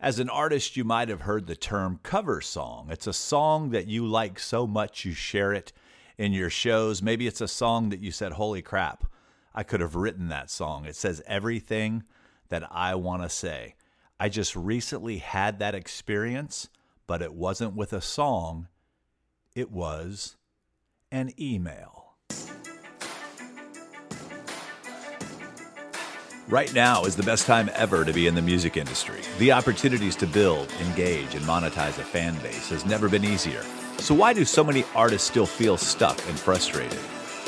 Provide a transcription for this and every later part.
As an artist, you might have heard the term cover song. It's a song that you like so much you share it in your shows. Maybe it's a song that you said, Holy crap, I could have written that song. It says everything that I want to say. I just recently had that experience, but it wasn't with a song, it was an email. Right now is the best time ever to be in the music industry. The opportunities to build, engage, and monetize a fan base has never been easier. So, why do so many artists still feel stuck and frustrated?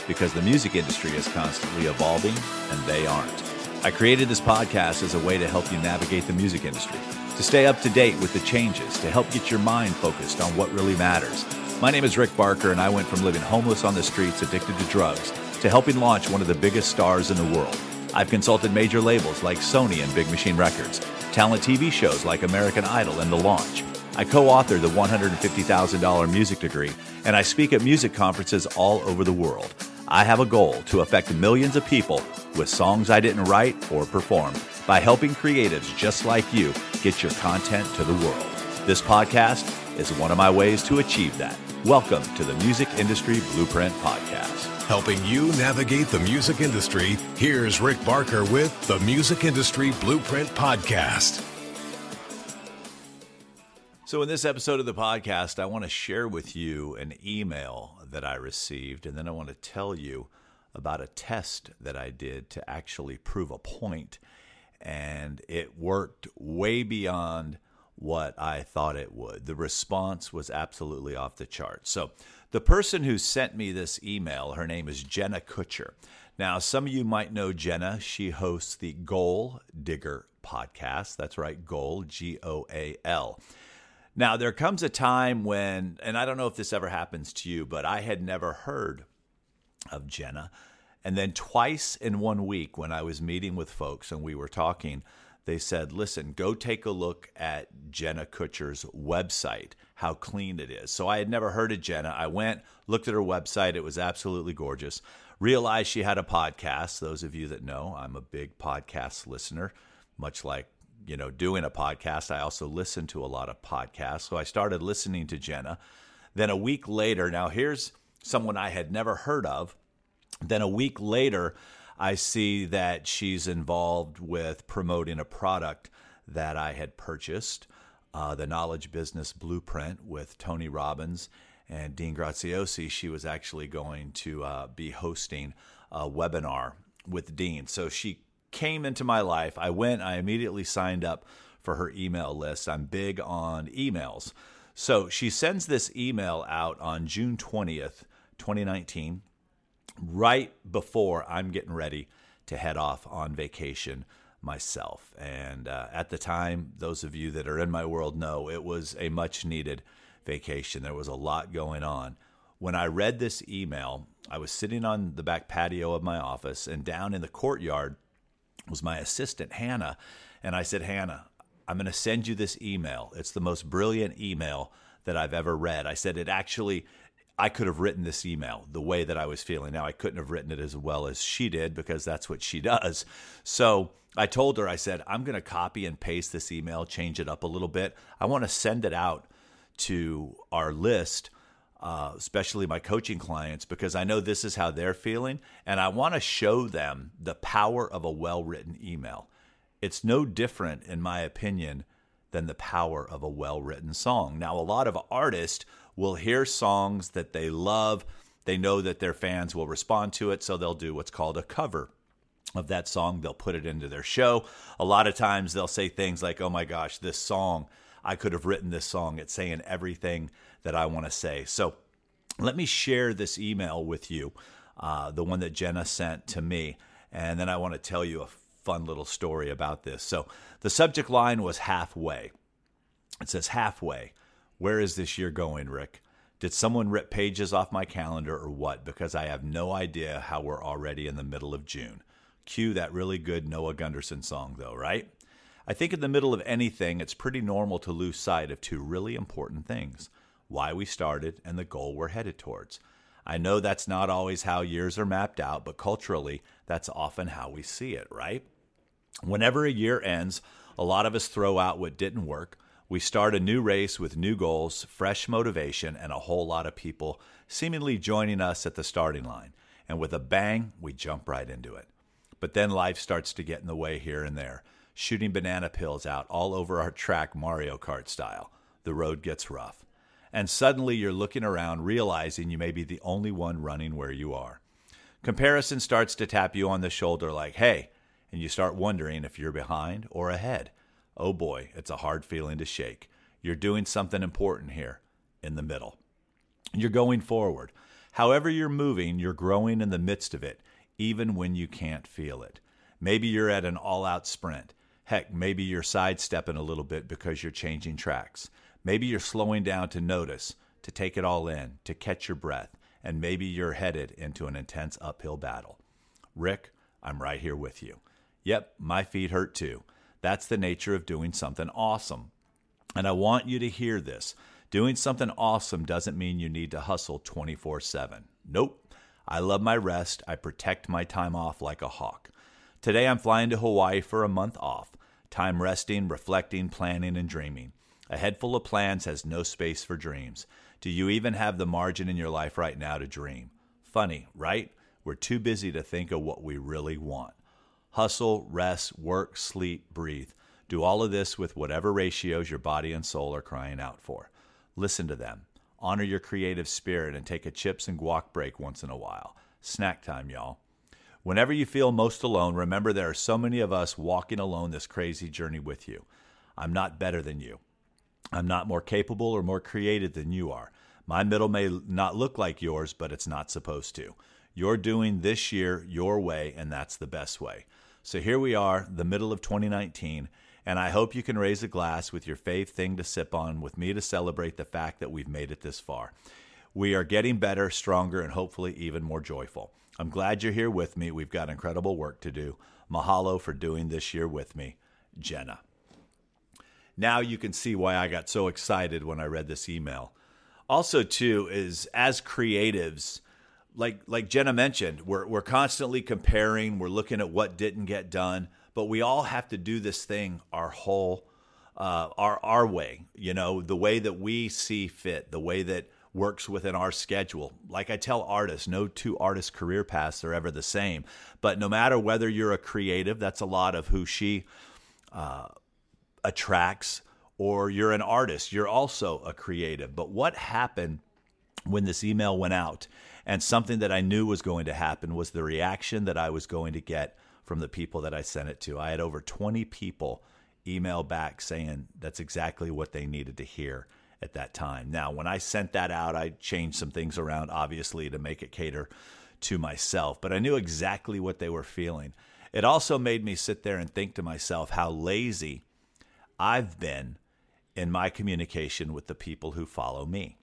Because the music industry is constantly evolving and they aren't. I created this podcast as a way to help you navigate the music industry, to stay up to date with the changes, to help get your mind focused on what really matters. My name is Rick Barker, and I went from living homeless on the streets, addicted to drugs, to helping launch one of the biggest stars in the world. I've consulted major labels like Sony and Big Machine Records, talent TV shows like American Idol and The Launch. I co authored the $150,000 music degree, and I speak at music conferences all over the world. I have a goal to affect millions of people with songs I didn't write or perform by helping creatives just like you get your content to the world. This podcast is one of my ways to achieve that. Welcome to the Music Industry Blueprint Podcast. Helping you navigate the music industry, here's Rick Barker with the Music Industry Blueprint Podcast. So, in this episode of the podcast, I want to share with you an email that I received, and then I want to tell you about a test that I did to actually prove a point, and it worked way beyond what I thought it would. The response was absolutely off the chart. So, the person who sent me this email, her name is Jenna Kutcher. Now, some of you might know Jenna. She hosts the Goal Digger podcast. That's right, Goal, G O A L. Now, there comes a time when, and I don't know if this ever happens to you, but I had never heard of Jenna. And then twice in one week, when I was meeting with folks and we were talking, they said, listen, go take a look at Jenna Kutcher's website, how clean it is. So I had never heard of Jenna. I went, looked at her website. It was absolutely gorgeous. Realized she had a podcast. Those of you that know, I'm a big podcast listener, much like you know doing a podcast i also listen to a lot of podcasts so i started listening to jenna then a week later now here's someone i had never heard of then a week later I see that she's involved with promoting a product that I had purchased, uh, the Knowledge Business Blueprint with Tony Robbins and Dean Graziosi. She was actually going to uh, be hosting a webinar with Dean. So she came into my life. I went, I immediately signed up for her email list. I'm big on emails. So she sends this email out on June 20th, 2019 right before I'm getting ready to head off on vacation myself. And uh, at the time, those of you that are in my world know it was a much needed vacation. There was a lot going on. When I read this email, I was sitting on the back patio of my office, and down in the courtyard was my assistant, Hannah. And I said, Hannah, I'm going to send you this email. It's the most brilliant email that I've ever read. I said, it actually I could have written this email the way that I was feeling. Now, I couldn't have written it as well as she did because that's what she does. So I told her, I said, I'm going to copy and paste this email, change it up a little bit. I want to send it out to our list, uh, especially my coaching clients, because I know this is how they're feeling. And I want to show them the power of a well written email. It's no different, in my opinion, than the power of a well written song. Now, a lot of artists will hear songs that they love. They know that their fans will respond to it, so they'll do what's called a cover of that song. They'll put it into their show. A lot of times they'll say things like, oh my gosh, this song, I could have written this song. It's saying everything that I want to say. So let me share this email with you, uh, the one that Jenna sent to me. And then I want to tell you a fun little story about this. So the subject line was halfway. It says, halfway. Where is this year going, Rick? Did someone rip pages off my calendar or what? Because I have no idea how we're already in the middle of June. Cue that really good Noah Gundersen song, though, right? I think in the middle of anything, it's pretty normal to lose sight of two really important things why we started and the goal we're headed towards. I know that's not always how years are mapped out, but culturally, that's often how we see it, right? Whenever a year ends, A lot of us throw out what didn't work. We start a new race with new goals, fresh motivation, and a whole lot of people seemingly joining us at the starting line. And with a bang, we jump right into it. But then life starts to get in the way here and there, shooting banana pills out all over our track Mario Kart style. The road gets rough. And suddenly you're looking around, realizing you may be the only one running where you are. Comparison starts to tap you on the shoulder, like, hey, and you start wondering if you're behind or ahead. Oh boy, it's a hard feeling to shake. You're doing something important here in the middle. You're going forward. However, you're moving, you're growing in the midst of it, even when you can't feel it. Maybe you're at an all out sprint. Heck, maybe you're sidestepping a little bit because you're changing tracks. Maybe you're slowing down to notice, to take it all in, to catch your breath, and maybe you're headed into an intense uphill battle. Rick, I'm right here with you. Yep, my feet hurt too. That's the nature of doing something awesome. And I want you to hear this. Doing something awesome doesn't mean you need to hustle 24 7. Nope. I love my rest. I protect my time off like a hawk. Today I'm flying to Hawaii for a month off. Time resting, reflecting, planning, and dreaming. A head full of plans has no space for dreams. Do you even have the margin in your life right now to dream? Funny, right? We're too busy to think of what we really want. Hustle, rest, work, sleep, breathe. Do all of this with whatever ratios your body and soul are crying out for. Listen to them. Honor your creative spirit and take a chips and guac break once in a while. Snack time, y'all. Whenever you feel most alone, remember there are so many of us walking alone this crazy journey with you. I'm not better than you. I'm not more capable or more creative than you are. My middle may not look like yours, but it's not supposed to. You're doing this year your way, and that's the best way. So here we are, the middle of 2019, and I hope you can raise a glass with your faith thing to sip on with me to celebrate the fact that we've made it this far. We are getting better, stronger, and hopefully even more joyful. I'm glad you're here with me. We've got incredible work to do. Mahalo for doing this year with me, Jenna. Now you can see why I got so excited when I read this email. Also, too, is as creatives, like like Jenna mentioned, we're we're constantly comparing. We're looking at what didn't get done, but we all have to do this thing our whole uh, our our way. You know, the way that we see fit, the way that works within our schedule. Like I tell artists, no two artist career paths are ever the same. But no matter whether you're a creative, that's a lot of who she uh, attracts, or you're an artist, you're also a creative. But what happened when this email went out? And something that I knew was going to happen was the reaction that I was going to get from the people that I sent it to. I had over 20 people email back saying that's exactly what they needed to hear at that time. Now, when I sent that out, I changed some things around, obviously, to make it cater to myself, but I knew exactly what they were feeling. It also made me sit there and think to myself how lazy I've been in my communication with the people who follow me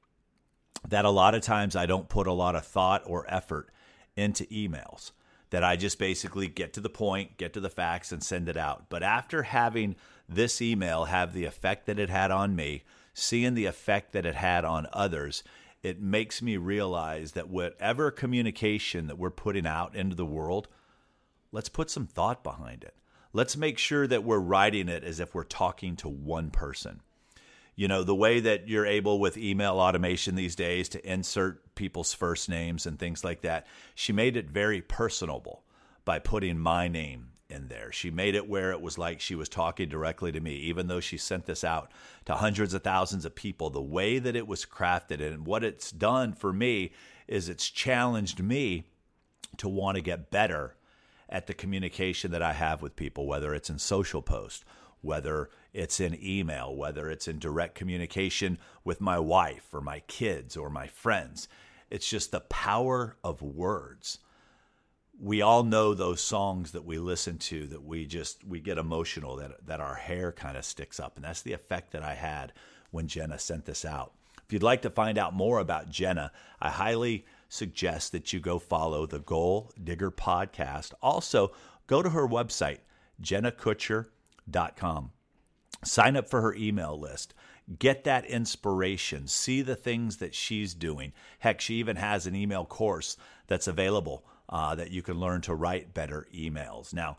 that a lot of times I don't put a lot of thought or effort into emails, that I just basically get to the point, get to the facts, and send it out. But after having this email have the effect that it had on me, seeing the effect that it had on others, it makes me realize that whatever communication that we're putting out into the world, let's put some thought behind it. Let's make sure that we're writing it as if we're talking to one person you know the way that you're able with email automation these days to insert people's first names and things like that she made it very personable by putting my name in there. She made it where it was like she was talking directly to me even though she sent this out to hundreds of thousands of people. The way that it was crafted and what it's done for me is it's challenged me to want to get better at the communication that I have with people whether it's in social posts whether it's in email, whether it's in direct communication with my wife or my kids or my friends. It's just the power of words. We all know those songs that we listen to that we just we get emotional that that our hair kind of sticks up and that's the effect that I had when Jenna sent this out. If you'd like to find out more about Jenna, I highly suggest that you go follow the Goal Digger podcast. Also, go to her website, jennakutcher.com. Sign up for her email list. Get that inspiration. See the things that she's doing. Heck, she even has an email course that's available uh, that you can learn to write better emails. Now,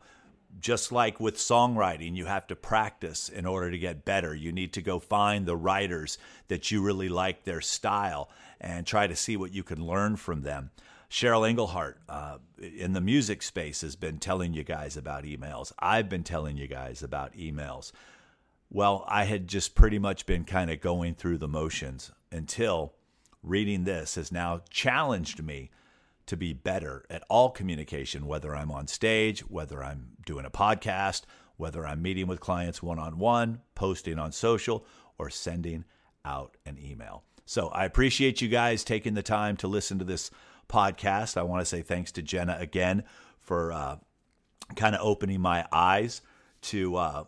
just like with songwriting, you have to practice in order to get better. You need to go find the writers that you really like their style and try to see what you can learn from them. Cheryl Engelhardt uh, in the music space has been telling you guys about emails. I've been telling you guys about emails. Well, I had just pretty much been kind of going through the motions until reading this has now challenged me to be better at all communication, whether I'm on stage, whether I'm doing a podcast, whether I'm meeting with clients one on one, posting on social, or sending out an email. So I appreciate you guys taking the time to listen to this podcast. I want to say thanks to Jenna again for uh, kind of opening my eyes to uh,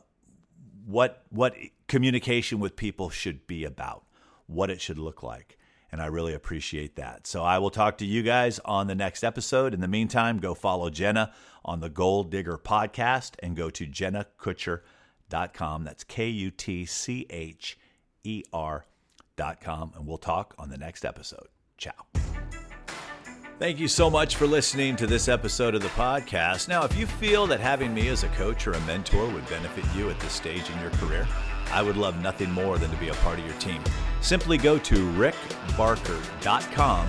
what what communication with people should be about, what it should look like. And I really appreciate that. So I will talk to you guys on the next episode. In the meantime, go follow Jenna on the Goal Digger podcast and go to jennakutcher.com. That's K U T C H E R.com. And we'll talk on the next episode. Ciao. Thank you so much for listening to this episode of the podcast. Now, if you feel that having me as a coach or a mentor would benefit you at this stage in your career, I would love nothing more than to be a part of your team. Simply go to rickbarker.com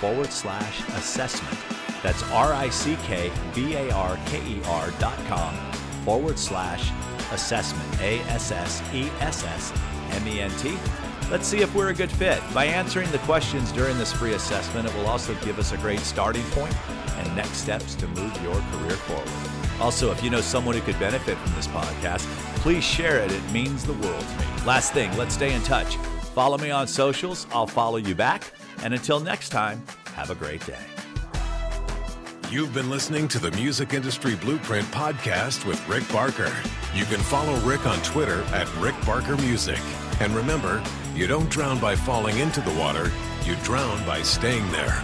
forward slash assessment. That's R I C K B A R K E R dot com forward slash assessment. A S S E S S M E N T. Let's see if we're a good fit. By answering the questions during this free assessment, it will also give us a great starting point and next steps to move your career forward. Also, if you know someone who could benefit from this podcast, please share it. It means the world to me. Last thing, let's stay in touch. Follow me on socials, I'll follow you back. And until next time, have a great day. You've been listening to the Music Industry Blueprint podcast with Rick Barker. You can follow Rick on Twitter at Rick Barker Music. And remember, you don't drown by falling into the water, you drown by staying there.